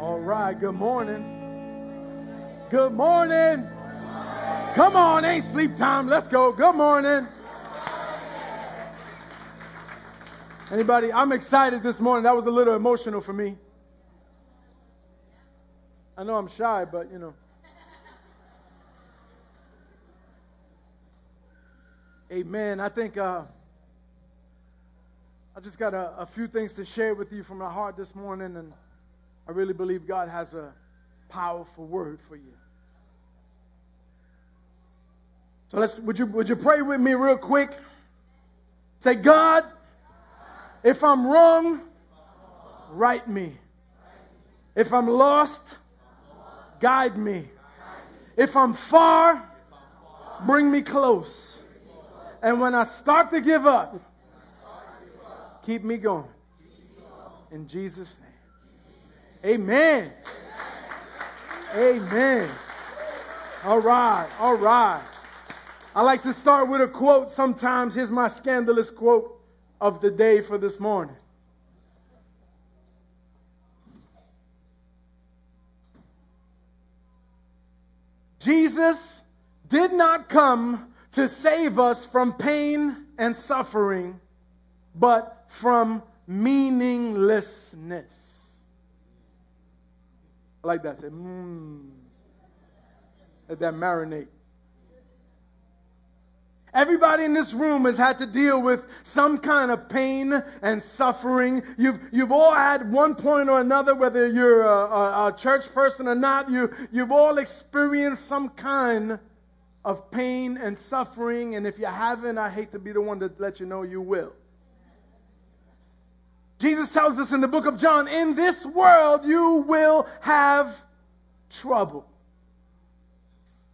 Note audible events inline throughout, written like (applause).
All right, good morning. Good morning. Come on, ain't sleep time. Let's go. Good morning. Anybody? I'm excited this morning. That was a little emotional for me. I know I'm shy, but you know. Amen. I think uh, I just got a, a few things to share with you from my heart this morning, and I really believe God has a powerful word for you. So let's would you would you pray with me real quick? Say, God, if I'm wrong, right me. If I'm lost, guide me. If I'm far, bring me close. And when I start to give up, keep me going. In Jesus' name. Amen. Amen. All right. All right. I like to start with a quote sometimes. Here's my scandalous quote of the day for this morning. Jesus did not come to save us from pain and suffering, but from meaninglessness. I like that. Say, mmm. Let that marinate. Everybody in this room has had to deal with some kind of pain and suffering. You've, you've all had one point or another, whether you're a, a, a church person or not, you, you've all experienced some kind of pain and suffering. And if you haven't, I hate to be the one to let you know you will. Jesus tells us in the book of John, in this world you will have trouble.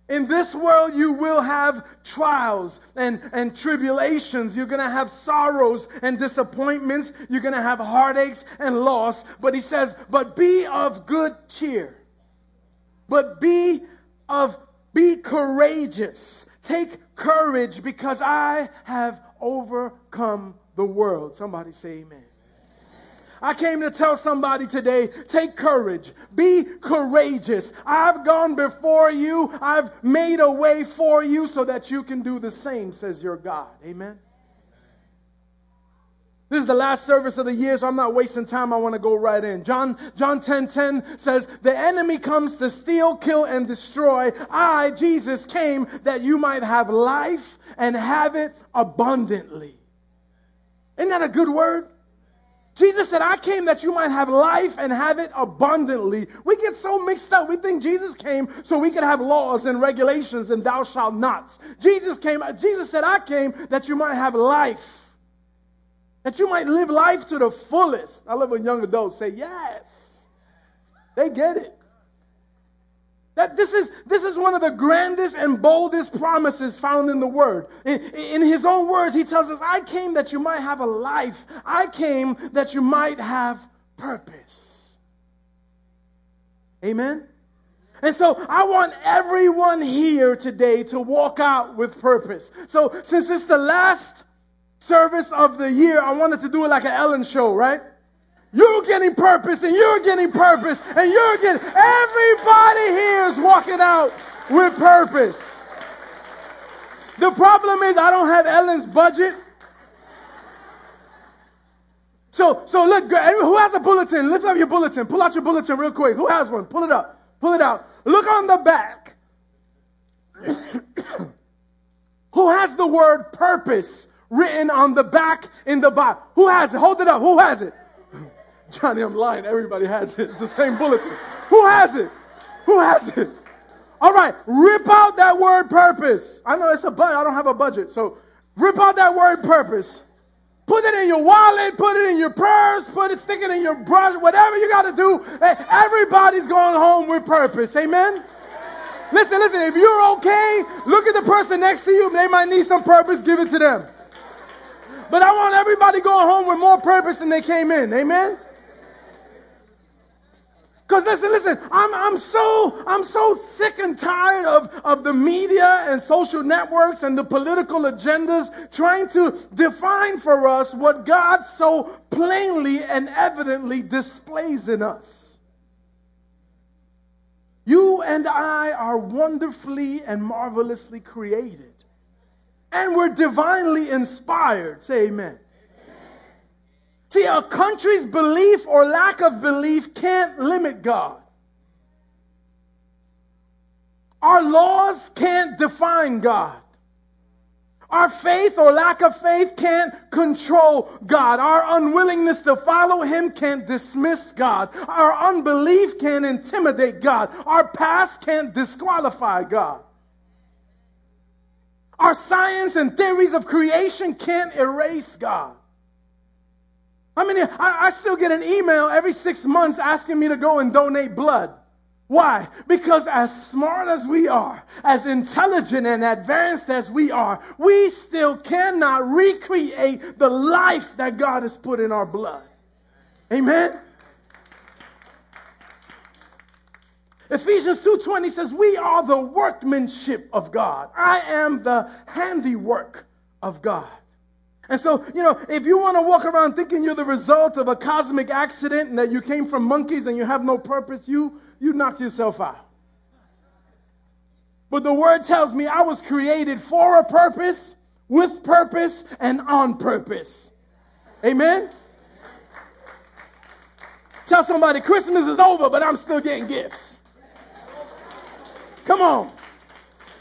In this world, you will have trials and, and tribulations. You're going to have sorrows and disappointments. You're going to have heartaches and loss. But he says, but be of good cheer. But be of, be courageous. Take courage because I have overcome the world. Somebody say amen. I came to tell somebody today, take courage. Be courageous. I've gone before you. I've made a way for you so that you can do the same, says your God. Amen. This is the last service of the year, so I'm not wasting time. I want to go right in. John, John 10, 10 says, the enemy comes to steal, kill, and destroy. I, Jesus, came that you might have life and have it abundantly. Isn't that a good word? Jesus said, I came that you might have life and have it abundantly. We get so mixed up. We think Jesus came so we could have laws and regulations and thou shalt nots. Jesus came, Jesus said, I came that you might have life. That you might live life to the fullest. I love when young adults say, yes. They get it. That this is, this is one of the grandest and boldest promises found in the Word. In, in, His own words, He tells us, I came that you might have a life. I came that you might have purpose. Amen? And so I want everyone here today to walk out with purpose. So since it's the last service of the year, I wanted to do it like an Ellen show, right? You're getting purpose and you're getting purpose and you're getting, everybody here is walking out with purpose. The problem is I don't have Ellen's budget. So, so look, who has a bulletin? Lift up your bulletin. Pull out your bulletin real quick. Who has one? Pull it up. Pull it out. Look on the back. (coughs) who has the word purpose written on the back in the Bible? Who has it? Hold it up. Who has it? Johnny, I'm lying. Everybody has it. It's the same bulletin. Who has it? Who has it? All right, rip out that word purpose. I know it's a budget. I don't have a budget. So rip out that word purpose. Put it in your wallet, put it in your purse, put it, stick it in your brush, whatever you got to do. Everybody's going home with purpose. Amen? Listen, listen, if you're okay, look at the person next to you. They might need some purpose, give it to them. But I want everybody going home with more purpose than they came in. Amen? Because listen, listen, I'm, I'm so, I'm so sick and tired of, of the media and social networks and the political agendas trying to define for us what God so plainly and evidently displays in us. You and I are wonderfully and marvelously created. And we're divinely inspired. Say amen. See, a country's belief or lack of belief can't limit God. Our laws can't define God. Our faith or lack of faith can't control God. Our unwillingness to follow Him can't dismiss God. Our unbelief can't intimidate God. Our past can't disqualify God. Our science and theories of creation can't erase God. I mean, I, I still get an email every six months asking me to go and donate blood. Why? Because as smart as we are, as intelligent and advanced as we are, we still cannot recreate the life that God has put in our blood. Amen? Ephesians 2:20 says, "We are the workmanship of God. I am the handiwork of God." And so, you know, if you want to walk around thinking you're the result of a cosmic accident and that you came from monkeys and you have no purpose, you you knock yourself out. But the word tells me I was created for a purpose, with purpose, and on purpose. Amen? Tell somebody Christmas is over, but I'm still getting gifts. Come on.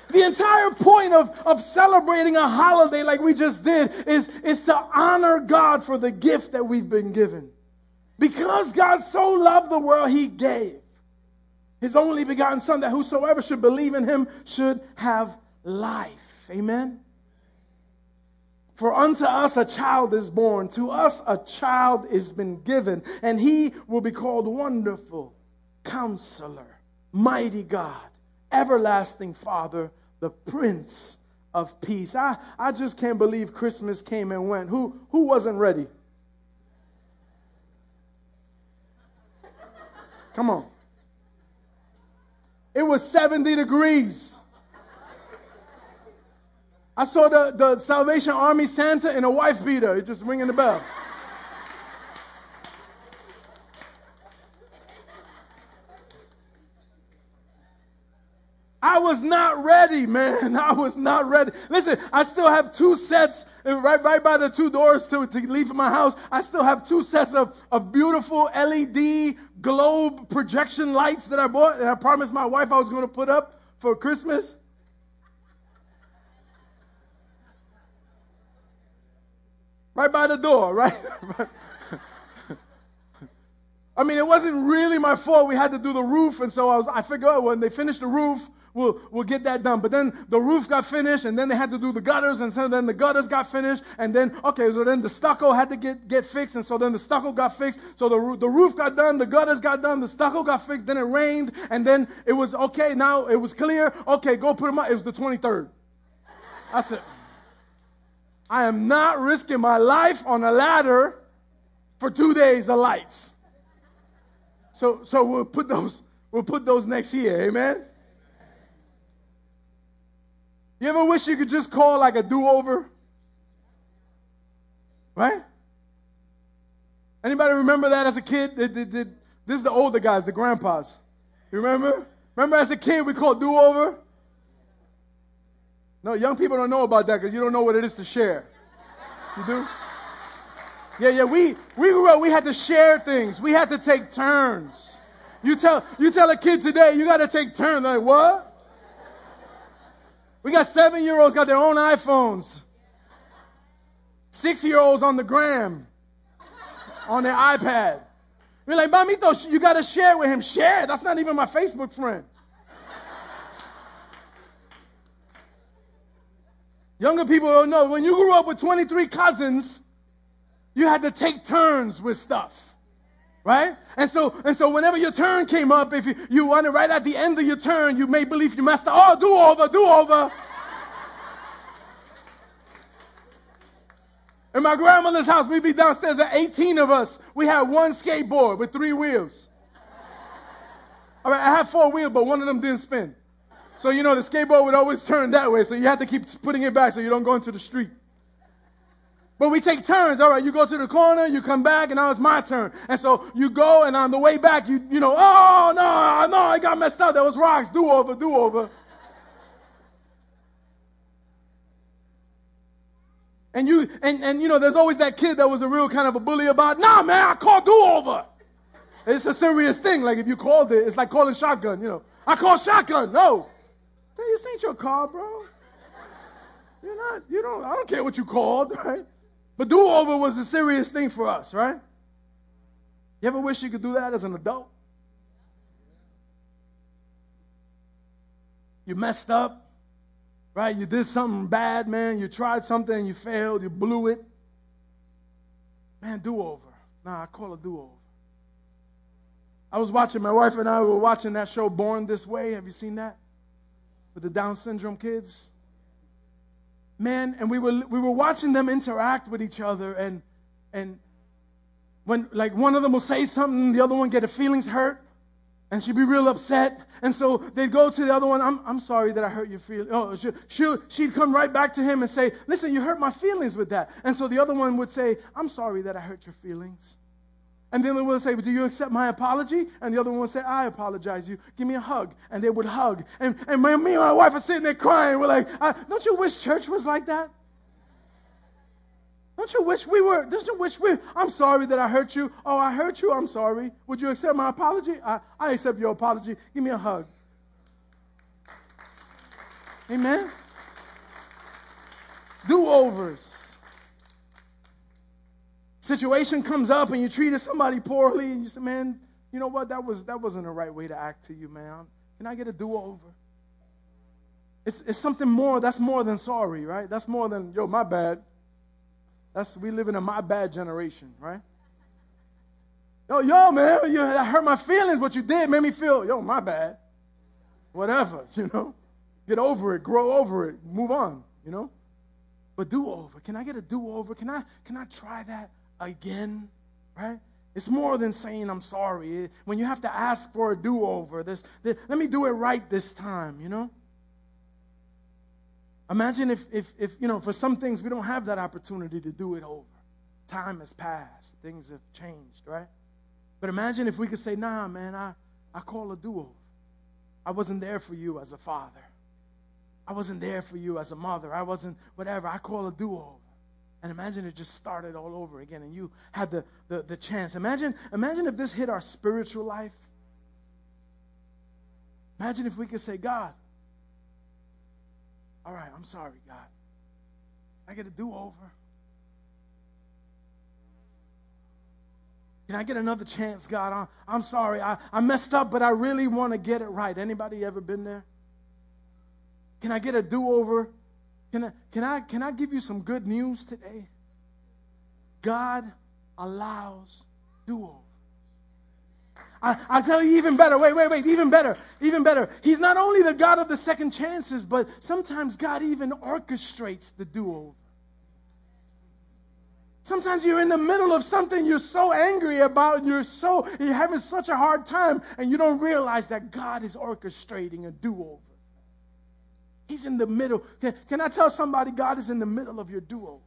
The entire point of, of celebrating a holiday like we just did is, is to honor God for the gift that we've been given. Because God so loved the world, He gave his only begotten Son, that whosoever should believe in him should have life. Amen. For unto us a child is born, to us a child is been given, and he will be called Wonderful, Counselor, Mighty God, Everlasting Father, the Prince of Peace. I, I just can't believe Christmas came and went. Who, who wasn't ready? Come on. It was 70 degrees. I saw the, the Salvation Army Santa in a wife beater, just ringing the bell. Was not ready, man. (laughs) I was not ready. Listen, I still have two sets uh, right, right by the two doors to, to leave my house. I still have two sets of, of beautiful LED globe projection lights that I bought and I promised my wife I was going to put up for Christmas. Right by the door, (laughs) right? I mean, it wasn't really my fault. We had to do the roof, and so I was. I figured when they finished the roof, we'll, we'll get that done. But then the roof got finished, and then they had to do the gutters, and so then the gutters got finished, and then, okay, so then the stucco had to get, get fixed, and so then the stucco got fixed. So the, the roof got done, the gutters got done, the stucco got fixed, then it rained, and then it was, okay, now it was clear. Okay, go put them up. It was the 23rd. I said, I am not risking my life on a ladder for two days of lights. So, so we'll put those, we'll put those next year. Amen. You ever wish you could just call like a do over? Right? Anybody remember that as a kid? This is the older guys, the grandpas. You remember? Remember as a kid we called do over? No, young people don't know about that because you don't know what it is to share. You do? Yeah, yeah. We we grew up. We had to share things. We had to take turns. You tell you tell a kid today you got to take turns. Like what? We got seven year olds got their own iPhones. Six year olds on the gram, on their iPad. We're like, Mamito, you got to share with him. Share. That's not even my Facebook friend. Younger people don't know. When you grew up with 23 cousins, you had to take turns with stuff. Right? And so, and so whenever your turn came up, if you, you wanted right at the end of your turn, you may believe you messed up. Oh, do over, do over. In my grandmother's house, we'd be downstairs, there 18 of us. We had one skateboard with three wheels. All right, I had four wheels, but one of them didn't spin. So, you know, the skateboard would always turn that way, so you had to keep putting it back so you don't go into the street. But we take turns. All right, you go to the corner, you come back, and now it's my turn. And so you go, and on the way back, you you know, oh no, no, I got messed up. That was rocks. Do over, do over. And you and, and you know, there's always that kid that was a real kind of a bully about, nah man, I call do over. It's a serious thing. Like if you called it, it's like calling shotgun, you know. I call shotgun. No. This ain't your car, bro. You're not, you don't, I don't care what you called, (laughs) right? But do over was a serious thing for us, right? You ever wish you could do that as an adult? You messed up, right? You did something bad, man. You tried something you failed. You blew it. Man, do over. Nah, I call it do over. I was watching, my wife and I were watching that show Born This Way. Have you seen that? With the Down syndrome kids? Man, and we were we were watching them interact with each other and and when like one of them will say something, the other one get her feelings hurt, and she'd be real upset. And so they'd go to the other one, I'm, I'm sorry that I hurt your feelings. Oh, she, she, she'd come right back to him and say, listen, you hurt my feelings with that. And so the other one would say, I'm sorry that I hurt your feelings. And then they would say, Do you accept my apology? And the other one would say, I apologize you. Give me a hug. And they would hug. And, and my, me and my wife are sitting there crying. We're like, Don't you wish church was like that? Don't you wish we were, don't you wish we, I'm sorry that I hurt you. Oh, I hurt you. I'm sorry. Would you accept my apology? I, I accept your apology. Give me a hug. Amen. Do overs situation comes up and you treated somebody poorly and you say, man, you know what? That was that wasn't the right way to act to you, man. Can I get a do-over? It's it's something more. That's more than sorry, right? That's more than yo, my bad. That's we live in a my bad generation, right? Yo, yo, man, you I hurt my feelings. What you did made me feel, yo, my bad. Whatever, (laughs) you know. Get over it, grow over it, move on, you know. But do over. Can I get a do over? Can I can I try that? Again, right? It's more than saying I'm sorry. When you have to ask for a do over, this, this, let me do it right this time, you know? Imagine if, if, if, you know, for some things we don't have that opportunity to do it over. Time has passed, things have changed, right? But imagine if we could say, nah, man, I, I call a do over. I wasn't there for you as a father. I wasn't there for you as a mother. I wasn't whatever. I call a do over. And imagine it just started all over again and you had the, the, the chance. Imagine, imagine if this hit our spiritual life. Imagine if we could say, God, all right, I'm sorry, God. I get a do over. Can I get another chance, God? I'm, I'm sorry. I, I messed up, but I really want to get it right. Anybody ever been there? Can I get a do over? Can I, can I, can I give you some good news today? God allows do-overs. I, I'll tell you even better. Wait, wait, wait. Even better. Even better. He's not only the God of the second chances, but sometimes God even orchestrates the do-over. Sometimes you're in the middle of something you're so angry about, and you're so you're having such a hard time, and you don't realize that God is orchestrating a do-over. He's in the middle. Can, can I tell somebody God is in the middle of your duo?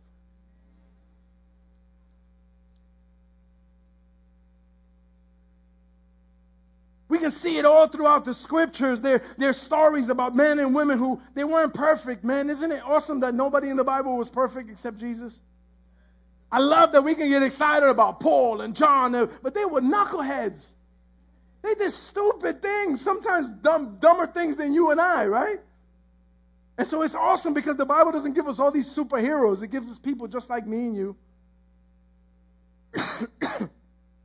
We can see it all throughout the scriptures. There, there are stories about men and women who they weren't perfect, man. Isn't it awesome that nobody in the Bible was perfect except Jesus? I love that we can get excited about Paul and John, uh, but they were knuckleheads. They did stupid things, sometimes dumb, dumber things than you and I, right? And so it's awesome because the Bible doesn't give us all these superheroes. It gives us people just like me and you (coughs)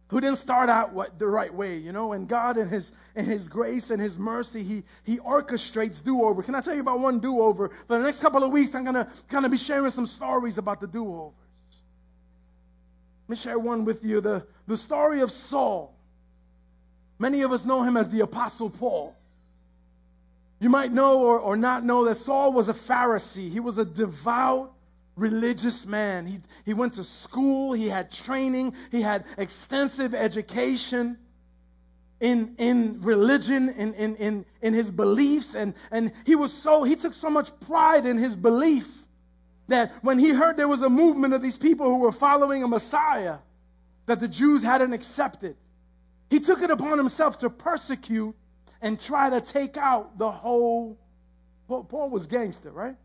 who didn't start out what, the right way, you know. And God, in His in His grace and His mercy, He He orchestrates do-over. Can I tell you about one do-over? For the next couple of weeks, I'm gonna kind of be sharing some stories about the do-overs. Let me share one with you. The the story of Saul. Many of us know him as the Apostle Paul. You might know or, or not know that Saul was a Pharisee. He was a devout, religious man. He, he went to school, he had training, he had extensive education in, in religion, in, in, in, in his beliefs, and, and he was so, he took so much pride in his belief that when he heard there was a movement of these people who were following a Messiah that the Jews hadn't accepted, he took it upon himself to persecute and try to take out the whole. Paul was gangster, right?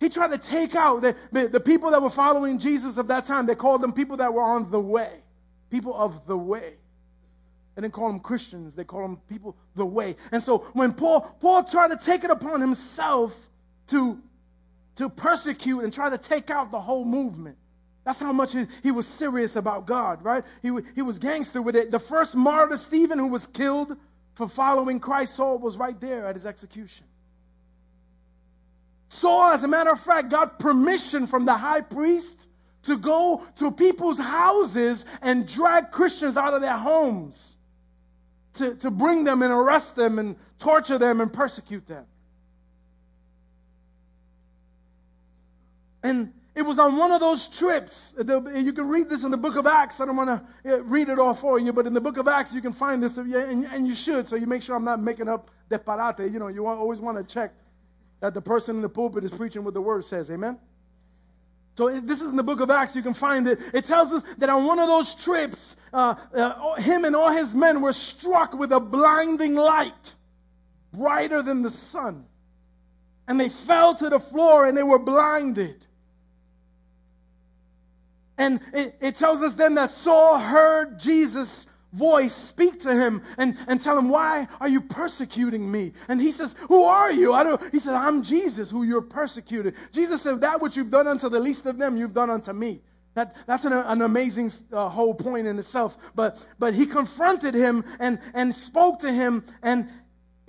He tried to take out the, the, the, people that were following Jesus of that time. They called them people that were on the way, people of the way. They didn't call them Christians. They called them people the way. And so when Paul Paul tried to take it upon himself to to persecute and try to take out the whole movement. That's how much he, he was serious about God, right? He, he was gangster with it. The first martyr, Stephen, who was killed for following Christ, Saul was right there at his execution. Saul, as a matter of fact, got permission from the high priest to go to people's houses and drag Christians out of their homes to, to bring them and arrest them and torture them and persecute them. And it was on one of those trips. You can read this in the book of Acts. I don't want to read it all for you, but in the book of Acts, you can find this, and you should, so you make sure I'm not making up disparate. You know, you always want to check that the person in the pulpit is preaching what the word says. Amen? So this is in the book of Acts. You can find it. It tells us that on one of those trips, uh, uh, him and all his men were struck with a blinding light, brighter than the sun. And they fell to the floor and they were blinded. And it, it tells us then that Saul heard Jesus' voice speak to him and, and tell him, Why are you persecuting me? And he says, Who are you? I don't, he said, I'm Jesus who you're persecuting. Jesus said, That which you've done unto the least of them, you've done unto me. That, that's an, an amazing uh, whole point in itself. But, but he confronted him and, and spoke to him, and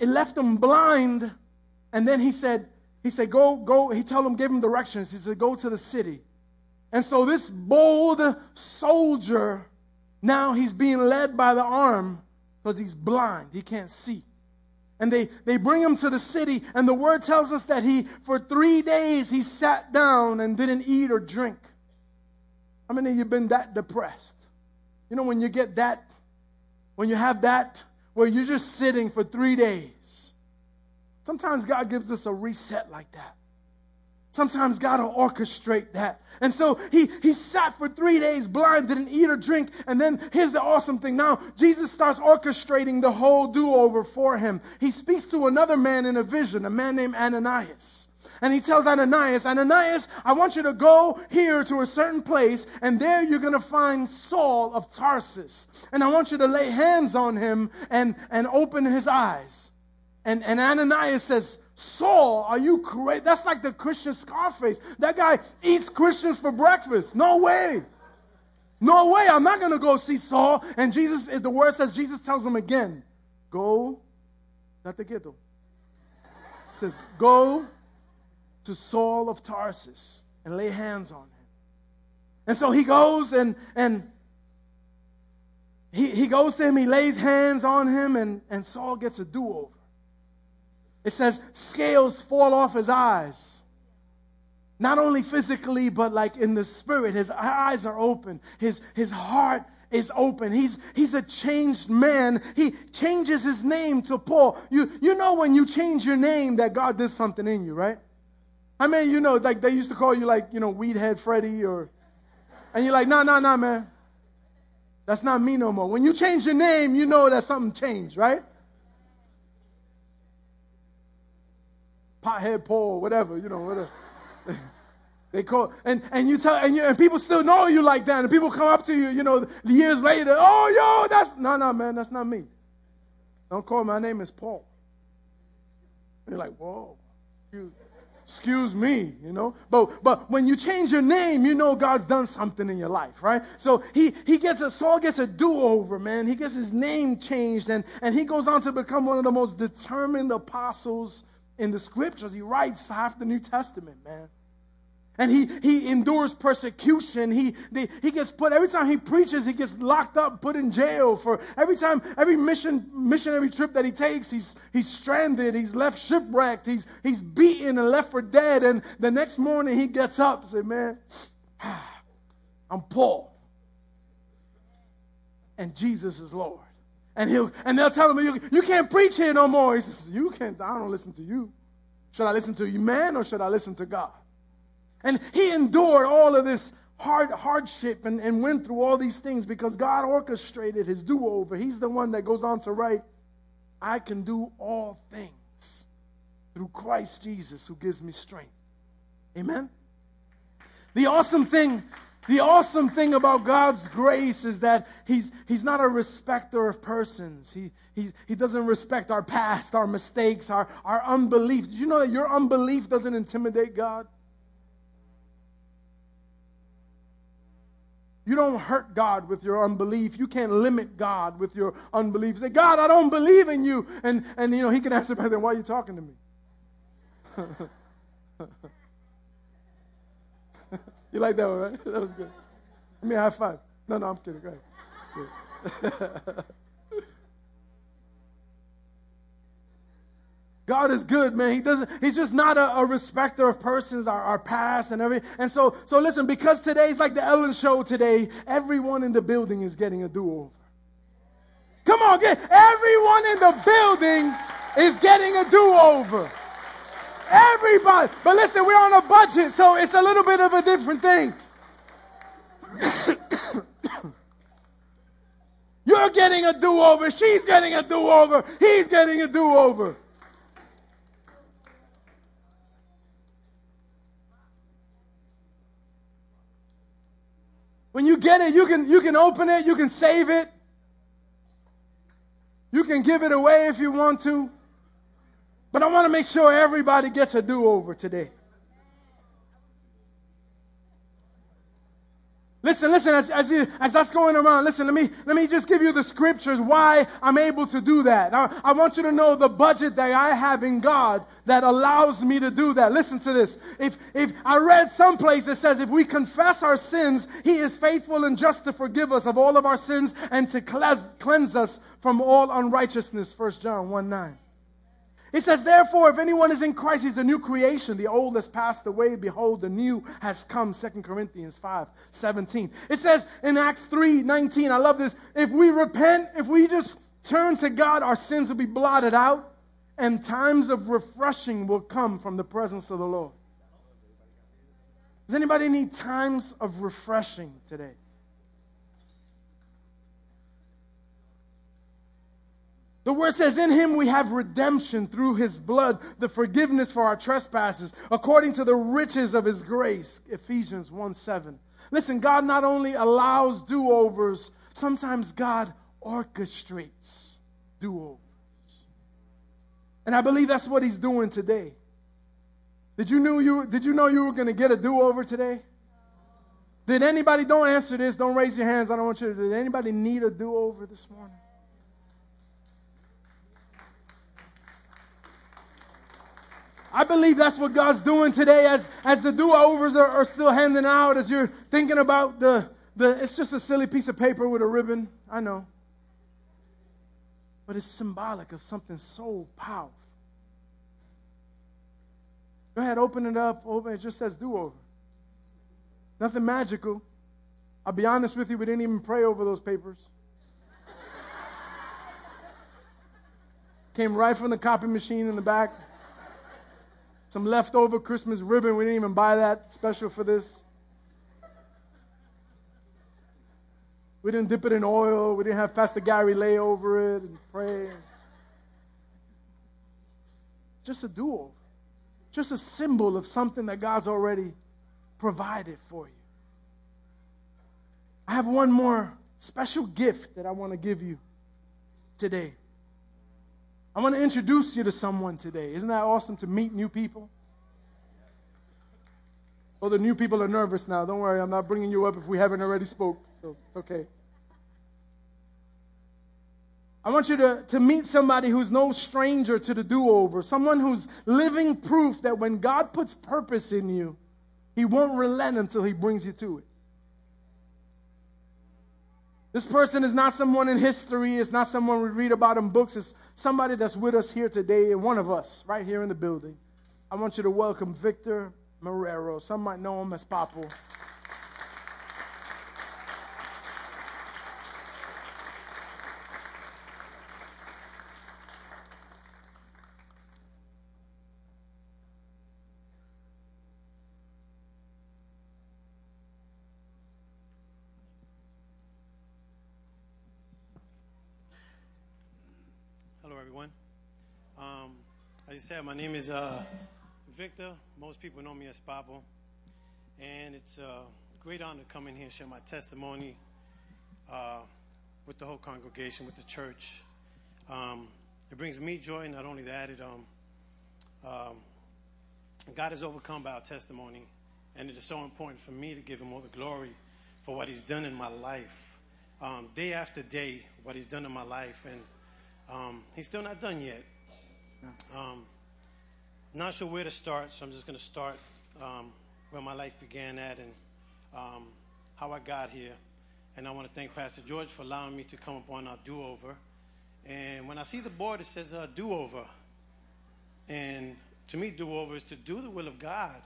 it left him blind. And then he said, he said, go, go. He told him, give him directions. He said, go to the city. And so this bold soldier, now he's being led by the arm because he's blind. He can't see. And they, they bring him to the city, and the word tells us that he, for three days, he sat down and didn't eat or drink. How many of you been that depressed? You know, when you get that, when you have that, where you're just sitting for three days. Sometimes God gives us a reset like that. Sometimes God will orchestrate that. And so he, he sat for three days blind, didn't eat or drink. And then here's the awesome thing. Now, Jesus starts orchestrating the whole do over for him. He speaks to another man in a vision, a man named Ananias. And he tells Ananias, Ananias, I want you to go here to a certain place, and there you're going to find Saul of Tarsus. And I want you to lay hands on him and, and open his eyes. And, and Ananias says, Saul, are you crazy? That's like the Christian Scarface. That guy eats Christians for breakfast. No way. No way. I'm not going to go see Saul. And Jesus, the word says, Jesus tells him again, go, not the ghetto. He says, go to Saul of Tarsus and lay hands on him. And so he goes and, and he, he goes to him, he lays hands on him, and, and Saul gets a do over. It says scales fall off his eyes. Not only physically, but like in the spirit. His eyes are open. His, his heart is open. He's, he's a changed man. He changes his name to Paul. You, you know when you change your name that God did something in you, right? I mean, you know, like they used to call you like, you know, Weedhead Freddy or, and you're like, no, no, no, man. That's not me no more. When you change your name, you know that something changed, right? Pothead Paul, whatever, you know, whatever. (laughs) they call and and you tell and you and people still know you like that, and people come up to you, you know, years later. Oh, yo, that's no, no, man, that's not me. Don't call my name is Paul. And you're like, whoa, excuse, excuse me, you know. But but when you change your name, you know God's done something in your life, right? So he he gets a Saul gets a do over, man. He gets his name changed, and and he goes on to become one of the most determined apostles in the scriptures. He writes half the New Testament, man. And he, he endures persecution. He, the, he gets put, every time he preaches, he gets locked up, put in jail for every time, every mission, missionary trip that he takes, he's, he's stranded, he's left shipwrecked, he's, he's beaten and left for dead. And the next morning he gets up and says, man, (sighs) I'm Paul. And Jesus is Lord. And he'll and they'll tell him, you, you can't preach here no more. He says, You can't, I don't listen to you. Should I listen to you, man, or should I listen to God? And he endured all of this hard hardship and, and went through all these things because God orchestrated his do-over. He's the one that goes on to write, I can do all things through Christ Jesus who gives me strength. Amen. The awesome thing, the awesome thing about God's grace is that He's He's not a respecter of persons. He He, he doesn't respect our past, our mistakes, our, our unbelief. Did you know that your unbelief doesn't intimidate God? You don't hurt God with your unbelief. You can't limit God with your unbelief. say, God, I don't believe in you. And, and you know, he can (laughs) answer back then, why are you talking to me? (laughs) (laughs) you like that one, right? (laughs) That was good. Give me a high five. No, no, I'm kidding. Go ahead. (laughs) God is good, man. He doesn't, he's just not a, a respecter of persons, our, our past and everything. And so, so listen, because today's like the Ellen show today, everyone in the building is getting a do-over. Come on, get everyone in the building is getting a do-over. Everybody. But listen, we're on a budget, so it's a little bit of a different thing. (coughs) You're getting a do-over. She's getting a do-over. He's getting a do-over. When you get it, you can, you can open it, you can save it. You can give it away if you want to. But I want to make sure everybody gets a do over today. Listen, listen, as, as, as, that's going around, listen, let me, let me just give you the scriptures why I'm able to do that. I, I want you to know the budget that I have in God that allows me to do that. Listen to this. If, if I read someplace that says if we confess our sins, He is faithful and just to forgive us of all of our sins and to cleanse, cleanse us from all unrighteousness. 1 John 1 9. It says, therefore, if anyone is in Christ, he's a new creation. The old has passed away. Behold, the new has come. 2 Corinthians 5, 17. It says in Acts 3, 19, I love this. If we repent, if we just turn to God, our sins will be blotted out, and times of refreshing will come from the presence of the Lord. Does anybody need times of refreshing today? The word says, In him we have redemption through his blood, the forgiveness for our trespasses, according to the riches of his grace. Ephesians 1 7. Listen, God not only allows do overs, sometimes God orchestrates do overs. And I believe that's what he's doing today. Did you know you, did you, know you were going to get a do over today? Did anybody, don't answer this, don't raise your hands, I don't want you to, did anybody need a do over this morning? I believe that's what God's doing today as, as the do-overs are, are still handing out, as you're thinking about the, the, it's just a silly piece of paper with a ribbon. I know. But it's symbolic of something so powerful. Go ahead, open it up. Open it just says do over. Nothing magical. I'll be honest with you, we didn't even pray over those papers. Came right from the copy machine in the back some leftover Christmas ribbon. We didn't even buy that special for this. We didn't dip it in oil. We didn't have Pastor Gary lay over it and pray. Just a duel. Just a symbol of something that God's already provided for you. I have one more special gift that I want to give you today. I want to introduce you to someone today. Isn't that awesome to meet new people? Oh, the new people are nervous now. Don't worry, I'm not bringing you up if we haven't already spoke, so it's okay. I want you to, to meet somebody who's no stranger to the do-over, someone who's living proof that when God puts purpose in you, he won't relent until he brings you to it. This person is not someone in history. It's not someone we read about in books. It's somebody that's with us here today, and one of us right here in the building. I want you to welcome Victor Marrero. Some might know him as Papo. Hello, everyone. Um, as you said, my name is uh, Victor. Most people know me as Pablo. And it's a great honor to come in here and share my testimony uh, with the whole congregation, with the church. Um, it brings me joy, not only that, it, um, um, God is overcome by our testimony. And it is so important for me to give him all the glory for what he's done in my life. Um, day after day, what he's done in my life. And um, he's still not done yet. Um, not sure where to start, so I'm just going to start um, where my life began at and um, how I got here. And I want to thank Pastor George for allowing me to come up on our do over. And when I see the board, it says uh, do over. And to me, do over is to do the will of God.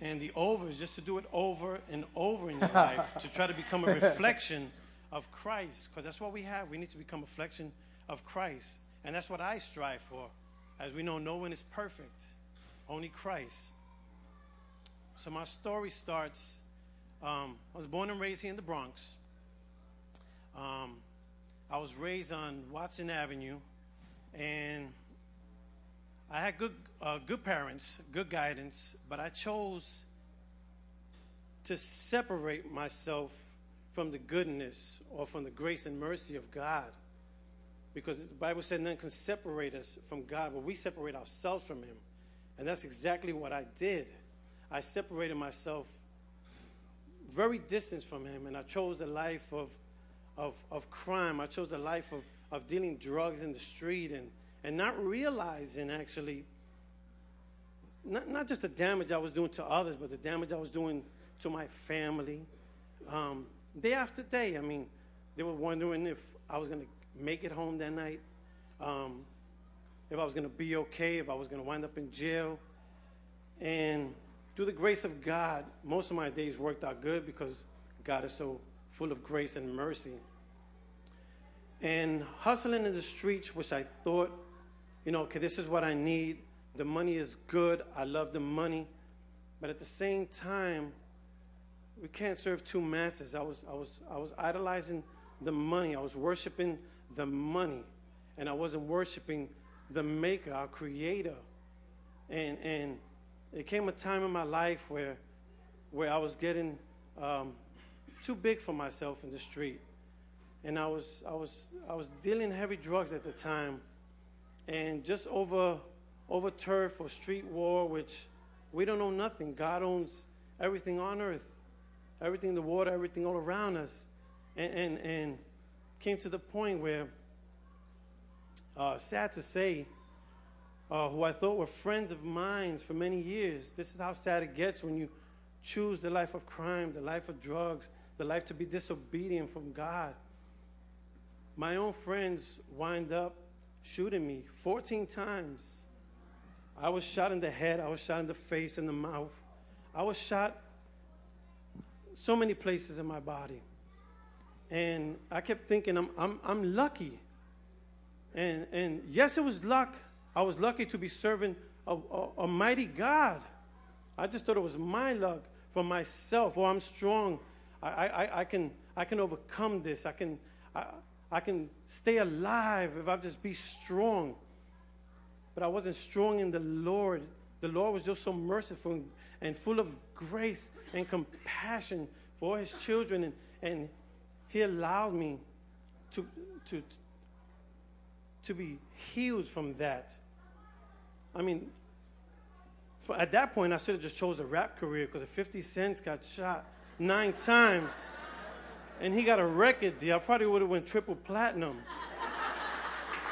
And the over is just to do it over and over in your (laughs) life to try to become a reflection of Christ. Because that's what we have. We need to become a reflection of Christ. And that's what I strive for. As we know, no one is perfect, only Christ. So my story starts. Um, I was born and raised here in the Bronx. Um, I was raised on Watson Avenue, and I had good, uh, good parents, good guidance, but I chose to separate myself from the goodness or from the grace and mercy of God because the Bible said none can separate us from God, but we separate ourselves from Him. And that's exactly what I did. I separated myself very distant from Him, and I chose the life of, of, of crime. I chose the life of, of dealing drugs in the street and, and not realizing actually not, not just the damage I was doing to others, but the damage I was doing to my family. Um, day after day, I mean, they were wondering if I was going to make it home that night, um, if I was going to be okay, if I was going to wind up in jail. And through the grace of God, most of my days worked out good because God is so full of grace and mercy. And hustling in the streets, which I thought, you know, okay, this is what I need. The money is good. I love the money. But at the same time, we can't serve two masters. I was, I was, I was idolizing the money. I was worshiping the money, and I wasn't worshiping the Maker, our Creator. And and it came a time in my life where where I was getting um, too big for myself in the street, and I was I was I was dealing heavy drugs at the time, and just over over turf or street war, which we don't own nothing. God owns everything on earth, everything the water, everything all around us, and and and came to the point where, uh, sad to say, uh, who I thought were friends of mine for many years. This is how sad it gets when you choose the life of crime, the life of drugs, the life to be disobedient from God. My own friends wind up shooting me 14 times. I was shot in the head, I was shot in the face, in the mouth. I was shot so many places in my body. And I kept thinking, I'm, I'm, I'm lucky. And, and yes, it was luck. I was lucky to be serving a, a, a mighty God. I just thought it was my luck for myself. Oh, I'm strong. I, I, I, can, I can overcome this. I can, I, I can stay alive if I just be strong. But I wasn't strong in the Lord. The Lord was just so merciful and full of grace and compassion for his children. And, and he allowed me to, to, to be healed from that. I mean, for, at that point, I should have just chose a rap career because 50 Cent got shot nine times and he got a record deal. I probably would have went triple platinum.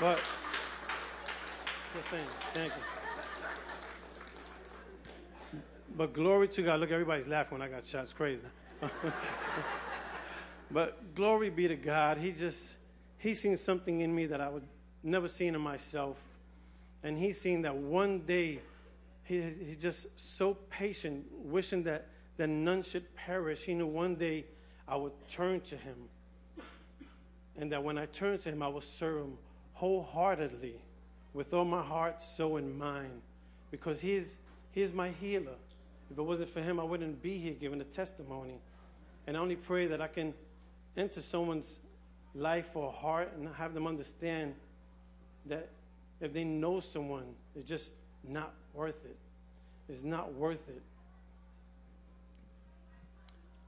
But, just saying, thank you. But glory to God. Look, everybody's laughing when I got shot. It's crazy. (laughs) But glory be to God. He just, he seen something in me that I would never seen in myself. And he seen that one day, he, he's just so patient, wishing that, that none should perish. He knew one day I would turn to him. And that when I turn to him, I will serve him wholeheartedly, with all my heart, soul, and mind. Because he is, he is my healer. If it wasn't for him, I wouldn't be here giving a testimony. And I only pray that I can into someone's life or heart and have them understand that if they know someone, it's just not worth it. It's not worth it.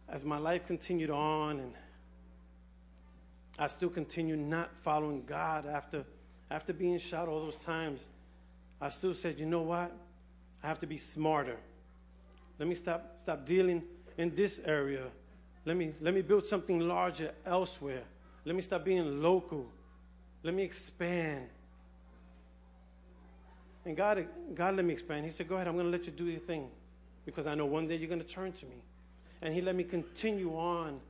As my life continued on and I still continued not following God after after being shot all those times, I still said, you know what? I have to be smarter. Let me stop stop dealing in this area. Let me let me build something larger elsewhere. Let me stop being local. Let me expand. And God, God let me expand. He said, Go ahead, I'm going to let you do your thing because I know one day you're going to turn to me. And He let me continue on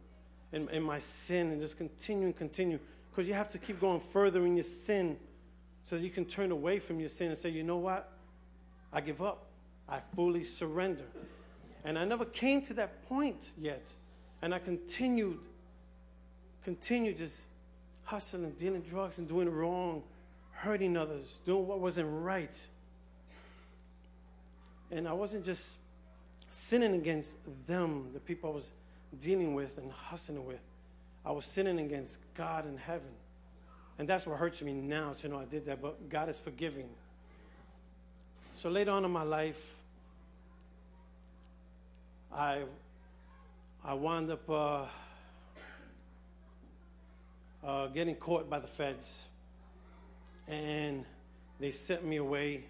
in, in my sin and just continue and continue because you have to keep going further in your sin so that you can turn away from your sin and say, You know what? I give up. I fully surrender. And I never came to that point yet. And I continued, continued just hustling, dealing drugs, and doing wrong hurting others, doing what wasn't right. And I wasn't just sinning against them, the people I was dealing with and hustling with. I was sinning against God and heaven. And that's what hurts me now to know I did that, but God is forgiving. So later on in my life, I, I wound up uh, uh, getting caught by the feds and they sent me away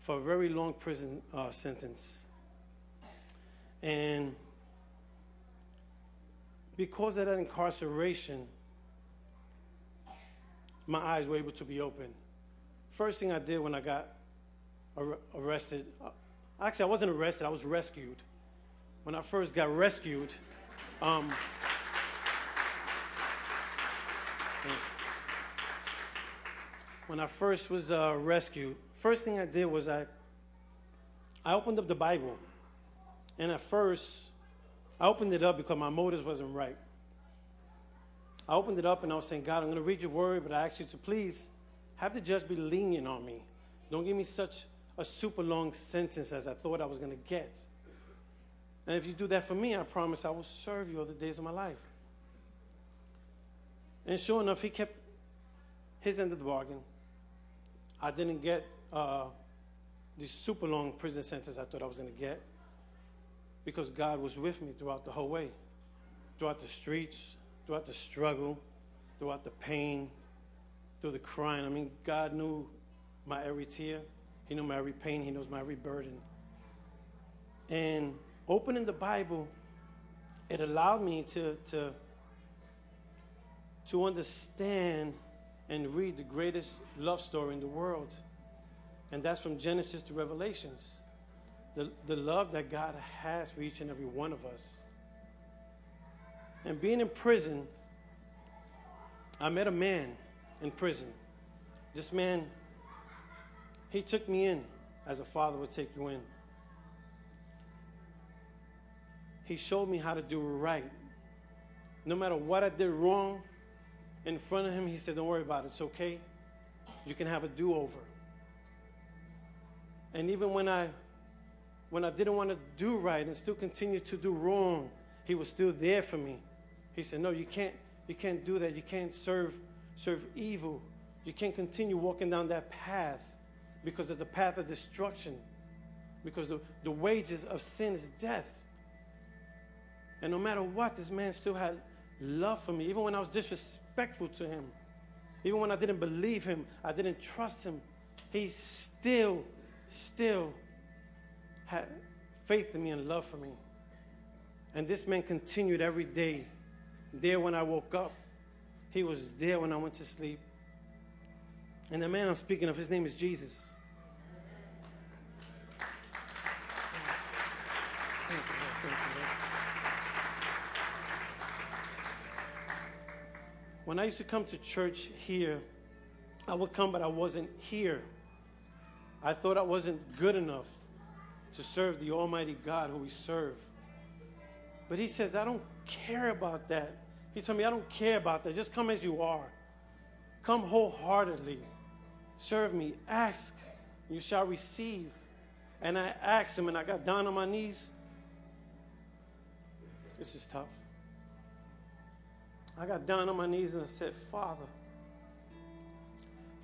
for a very long prison uh, sentence. And because of that incarceration, my eyes were able to be open. First thing I did when I got ar- arrested, uh, actually, I wasn't arrested, I was rescued. When I first got rescued, um, when I first was uh, rescued, first thing I did was I, I opened up the Bible. And at first, I opened it up because my motives wasn't right. I opened it up and I was saying, God, I'm going to read your word, but I ask you to please have the judge be lenient on me. Don't give me such a super long sentence as I thought I was going to get. And if you do that for me, I promise I will serve you all the days of my life. And sure enough, he kept his end of the bargain. I didn't get uh, the super long prison sentence I thought I was going to get because God was with me throughout the whole way, throughout the streets, throughout the struggle, throughout the pain, through the crying. I mean, God knew my every tear, He knew my every pain, He knows my every burden. And opening the Bible, it allowed me to, to, to understand and read the greatest love story in the world. And that's from Genesis to Revelations. The, the love that God has for each and every one of us. And being in prison, I met a man in prison. This man, he took me in as a father would take you in. He showed me how to do right. No matter what I did wrong, in front of him, he said, Don't worry about it. It's okay. You can have a do over. And even when I when I didn't want to do right and still continue to do wrong, he was still there for me. He said, No, you can't you can't do that. You can't serve serve evil. You can't continue walking down that path because it's a path of destruction. Because the, the wages of sin is death. And no matter what, this man still had love for me, even when I was disrespectful to him, even when I didn't believe him, I didn't trust him, he still, still had faith in me and love for me. And this man continued every day. There when I woke up, he was there when I went to sleep. And the man I'm speaking of, his name is Jesus. Thank you, Thank you, When I used to come to church here, I would come, but I wasn't here. I thought I wasn't good enough to serve the Almighty God who we serve. But He says, I don't care about that. He told me, I don't care about that. Just come as you are. Come wholeheartedly. Serve me. Ask, you shall receive. And I asked Him, and I got down on my knees. This is tough. I got down on my knees and I said, Father,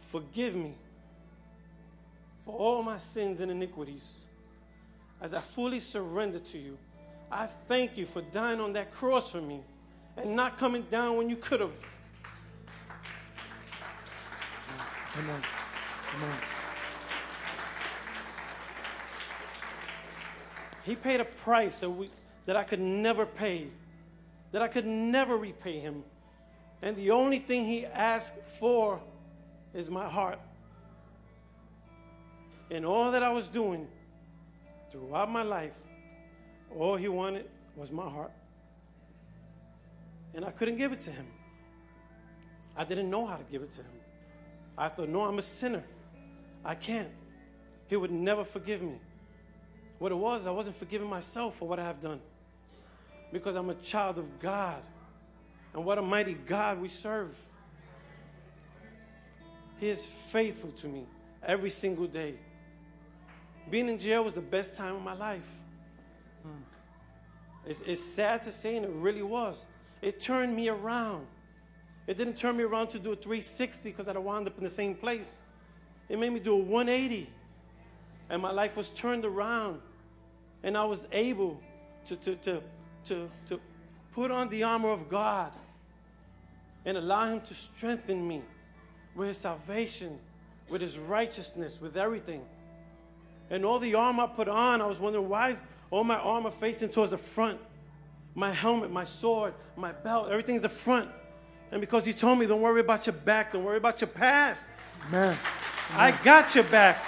forgive me for all my sins and iniquities. As I fully surrender to you, I thank you for dying on that cross for me and not coming down when you could have. Amen. Amen. He paid a price that, we, that I could never pay, that I could never repay him. And the only thing he asked for is my heart. And all that I was doing throughout my life, all he wanted was my heart. And I couldn't give it to him. I didn't know how to give it to him. I thought, no, I'm a sinner. I can't. He would never forgive me. What it was, I wasn't forgiving myself for what I have done. Because I'm a child of God. And what a mighty God we serve. He is faithful to me every single day. Being in jail was the best time of my life. Hmm. It's, it's sad to say, and it really was. It turned me around. It didn't turn me around to do a 360 because I wound up in the same place. It made me do a 180. And my life was turned around. And I was able to, to, to, to, to put on the armor of God and allow Him to strengthen me with His salvation, with His righteousness, with everything. And all the armor I put on, I was wondering why is all my armor facing towards the front? My helmet, my sword, my belt, everything's the front. And because He told me, don't worry about your back, don't worry about your past. Amen. I got your back.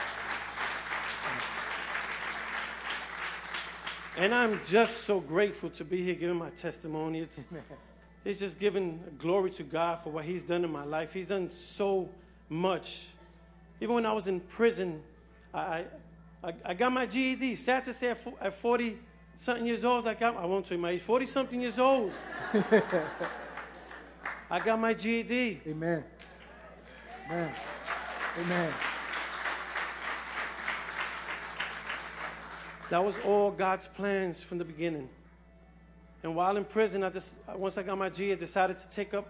And I'm just so grateful to be here giving my testimony. It's, (laughs) it's just giving glory to God for what He's done in my life. He's done so much. Even when I was in prison, I, I, I got my GED. Sad to say, at, at 40 something years old, I got, I won't tell you my age, 40 something years old. (laughs) I got my GED. Amen. Amen. Amen. That was all God's plans from the beginning. And while in prison, I just, once I got my G, I decided to take up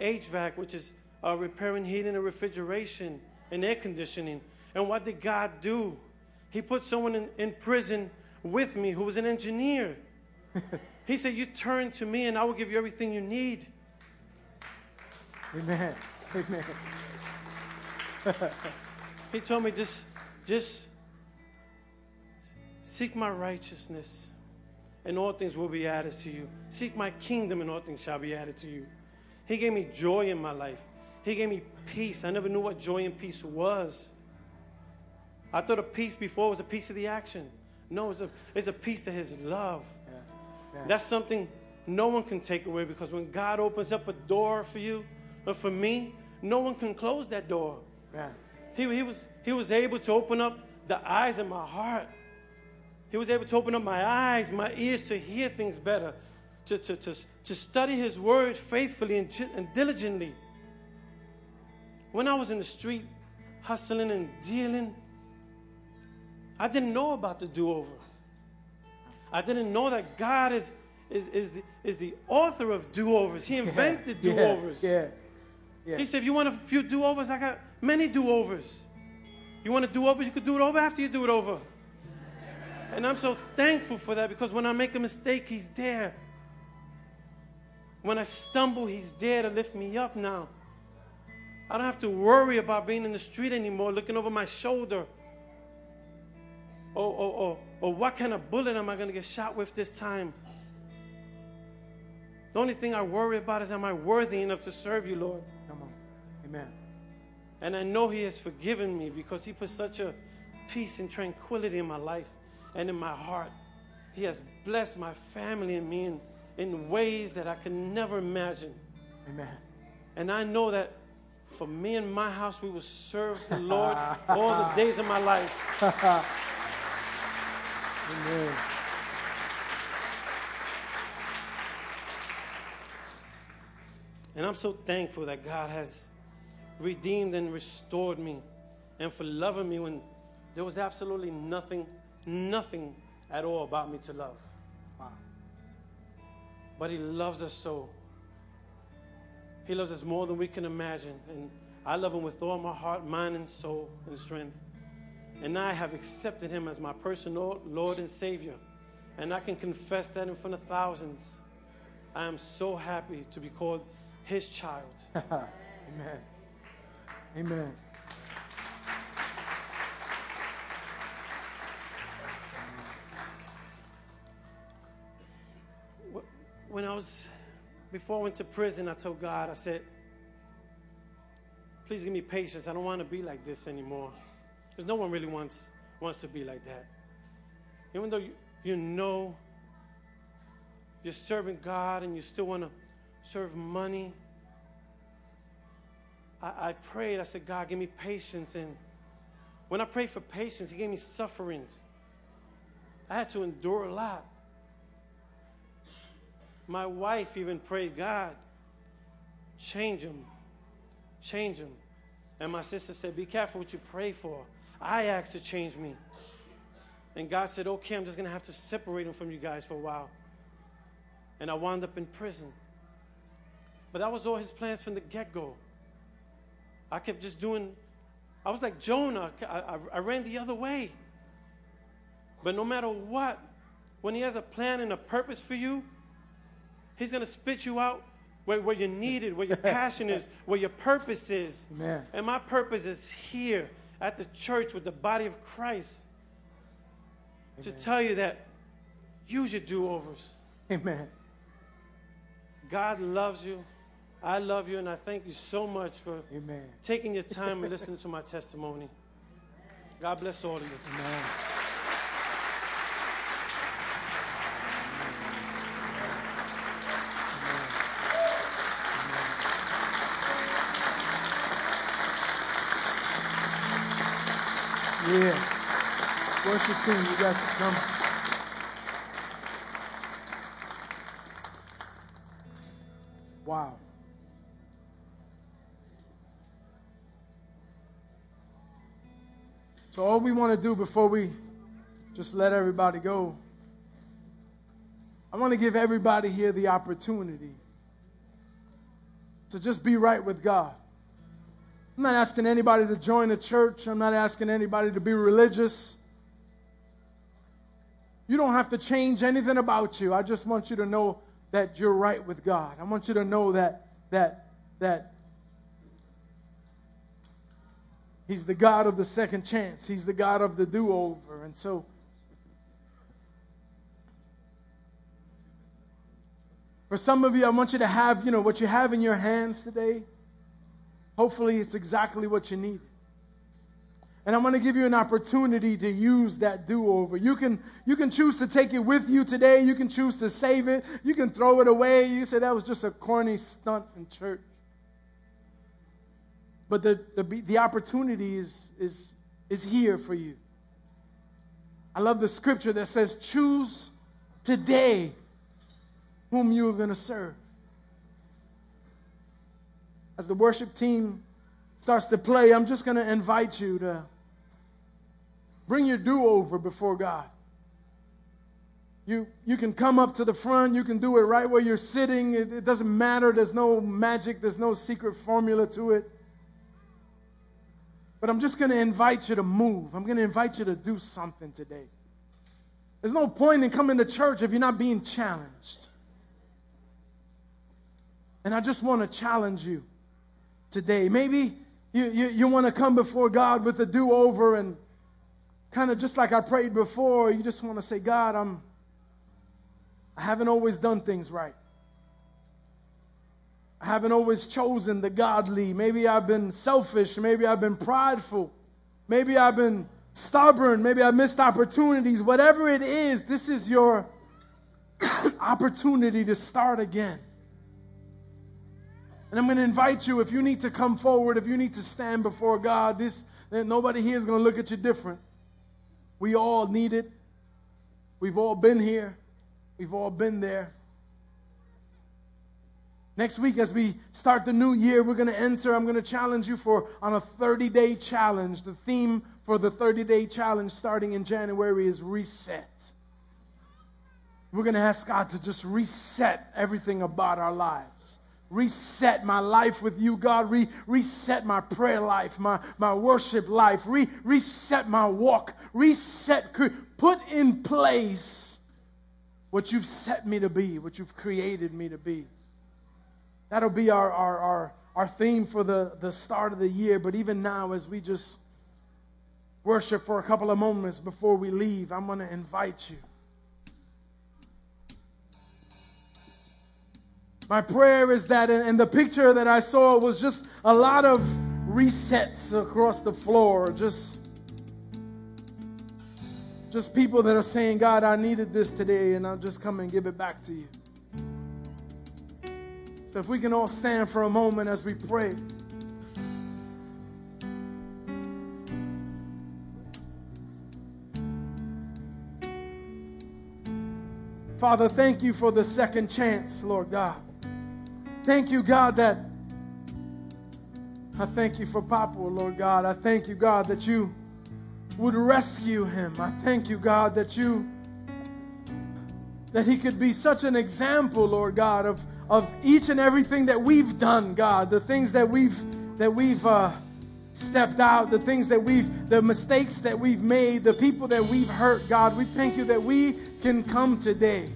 HVAC, which is uh, repairing heating and refrigeration and air conditioning. And what did God do? He put someone in, in prison with me who was an engineer. (laughs) he said, You turn to me and I will give you everything you need. Amen. Amen. He told me, just, just seek my righteousness, and all things will be added to you. Seek my kingdom, and all things shall be added to you. He gave me joy in my life. He gave me peace. I never knew what joy and peace was. I thought a peace before was a piece of the action. No, it's a, it's a piece of His love. Yeah. Yeah. That's something no one can take away because when God opens up a door for you or for me, no one can close that door. Yeah. He, he, was, he was able to open up the eyes of my heart. He was able to open up my eyes, my ears to hear things better, to, to, to, to study His Word faithfully and, and diligently. When I was in the street hustling and dealing, I didn't know about the do over. I didn't know that God is, is, is, the, is the author of do overs. He invented yeah. do overs. Yeah. Yeah. He said, if you want a few do overs, I got many do overs. You want to do over, you could do it over after you do it over. And I'm so thankful for that because when I make a mistake, He's there. When I stumble, He's there to lift me up now. I don't have to worry about being in the street anymore, looking over my shoulder. Or, or, or, or what kind of bullet am I going to get shot with this time? The only thing I worry about is am I worthy enough to serve you, Lord? Come on. Amen. And I know He has forgiven me because He put such a peace and tranquility in my life and in my heart. He has blessed my family and me in, in ways that I can never imagine. Amen. And I know that for me and my house, we will serve the Lord (laughs) all the days of my life. Amen. And I'm so thankful that God has redeemed and restored me and for loving me when there was absolutely nothing, nothing at all about me to love. Wow. But He loves us so. He loves us more than we can imagine. And I love him with all my heart, mind, and soul and strength. And I have accepted him as my personal Lord and Savior. And I can confess that in front of thousands. I am so happy to be called his child. (laughs) Amen. Amen. When I was, before I went to prison, I told God, I said, please give me patience. I don't want to be like this anymore. Because no one really wants, wants to be like that. Even though you, you know you're serving God and you still want to serve money. I, I prayed, I said, God, give me patience. And when I prayed for patience, He gave me sufferings. I had to endure a lot. My wife even prayed, God, change him, change him. And my sister said, Be careful what you pray for. I asked to change me. And God said, Okay, I'm just going to have to separate him from you guys for a while. And I wound up in prison. But that was all his plans from the get go. I kept just doing, I was like Jonah. I, I, I ran the other way. But no matter what, when he has a plan and a purpose for you, he's going to spit you out where, where you're needed, where your (laughs) passion is, where your purpose is. Amen. And my purpose is here at the church with the body of Christ Amen. to tell you that use your do overs. Amen. God loves you. I love you, and I thank you so much for Amen. taking your time and (laughs) listening to my testimony. God bless all of you. Amen. You guys can come. Wow. So all we want to do before we just let everybody go, I want to give everybody here the opportunity to just be right with God. I'm not asking anybody to join a church. I'm not asking anybody to be religious. You don't have to change anything about you. I just want you to know that you're right with God. I want you to know that that that He's the God of the second chance. He's the God of the do-over. And so for some of you, I want you to have, you know, what you have in your hands today. Hopefully, it's exactly what you need. And I'm going to give you an opportunity to use that do-over. You can, you can choose to take it with you today. You can choose to save it. You can throw it away. You say that was just a corny stunt in church. But the, the, the opportunity is, is, is here for you. I love the scripture that says, choose today whom you are going to serve as the worship team starts to play, I'm just going to invite you to bring your do over before God. You, you can come up to the front. You can do it right where you're sitting. It, it doesn't matter. There's no magic, there's no secret formula to it. But I'm just going to invite you to move. I'm going to invite you to do something today. There's no point in coming to church if you're not being challenged. And I just want to challenge you today. Maybe you, you, you want to come before God with a do over and kind of just like I prayed before, you just want to say, God, I'm, I haven't always done things right. I haven't always chosen the godly. Maybe I've been selfish. Maybe I've been prideful. Maybe I've been stubborn. Maybe I missed opportunities. Whatever it is, this is your (coughs) opportunity to start again. And I'm going to invite you, if you need to come forward, if you need to stand before God, this nobody here is going to look at you different. We all need it. We've all been here. We've all been there. Next week, as we start the new year, we're going to enter. I'm going to challenge you for on a 30 day challenge. The theme for the 30 day challenge starting in January is reset. We're going to ask God to just reset everything about our lives reset my life with you, God. Re- reset my prayer life, my, my worship life. Re- reset my walk. Reset, put in place what you've set me to be, what you've created me to be. That'll be our, our, our, our theme for the, the start of the year. But even now, as we just worship for a couple of moments before we leave, I'm going to invite you. My prayer is that, and the picture that I saw was just a lot of resets across the floor, just just people that are saying, God, I needed this today, and I'll just come and give it back to you. So if we can all stand for a moment as we pray. Father, thank you for the second chance, Lord God. Thank you, God, that I thank you for Papa, Lord God. I thank you, God, that you would rescue him. I thank you, God, that you that he could be such an example, Lord God, of of each and everything that we've done, God, the things that we've that we've uh, stepped out, the things that we've, the mistakes that we've made, the people that we've hurt, God. We thank you that we can come today,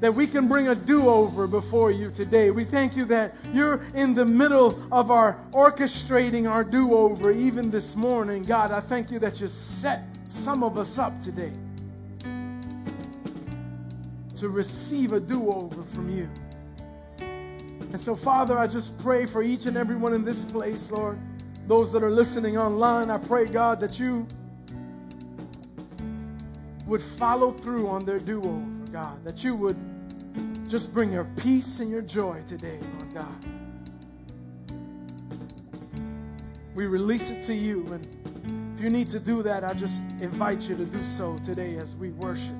that we can bring a do-over before you today. We thank you that you're in the middle of our orchestrating our do-over even this morning, God. I thank you that you set some of us up today to receive a do-over from you. And so, Father, I just pray for each and everyone in this place, Lord. Those that are listening online, I pray, God, that you would follow through on their do over, God. That you would just bring your peace and your joy today, Lord God. We release it to you. And if you need to do that, I just invite you to do so today as we worship.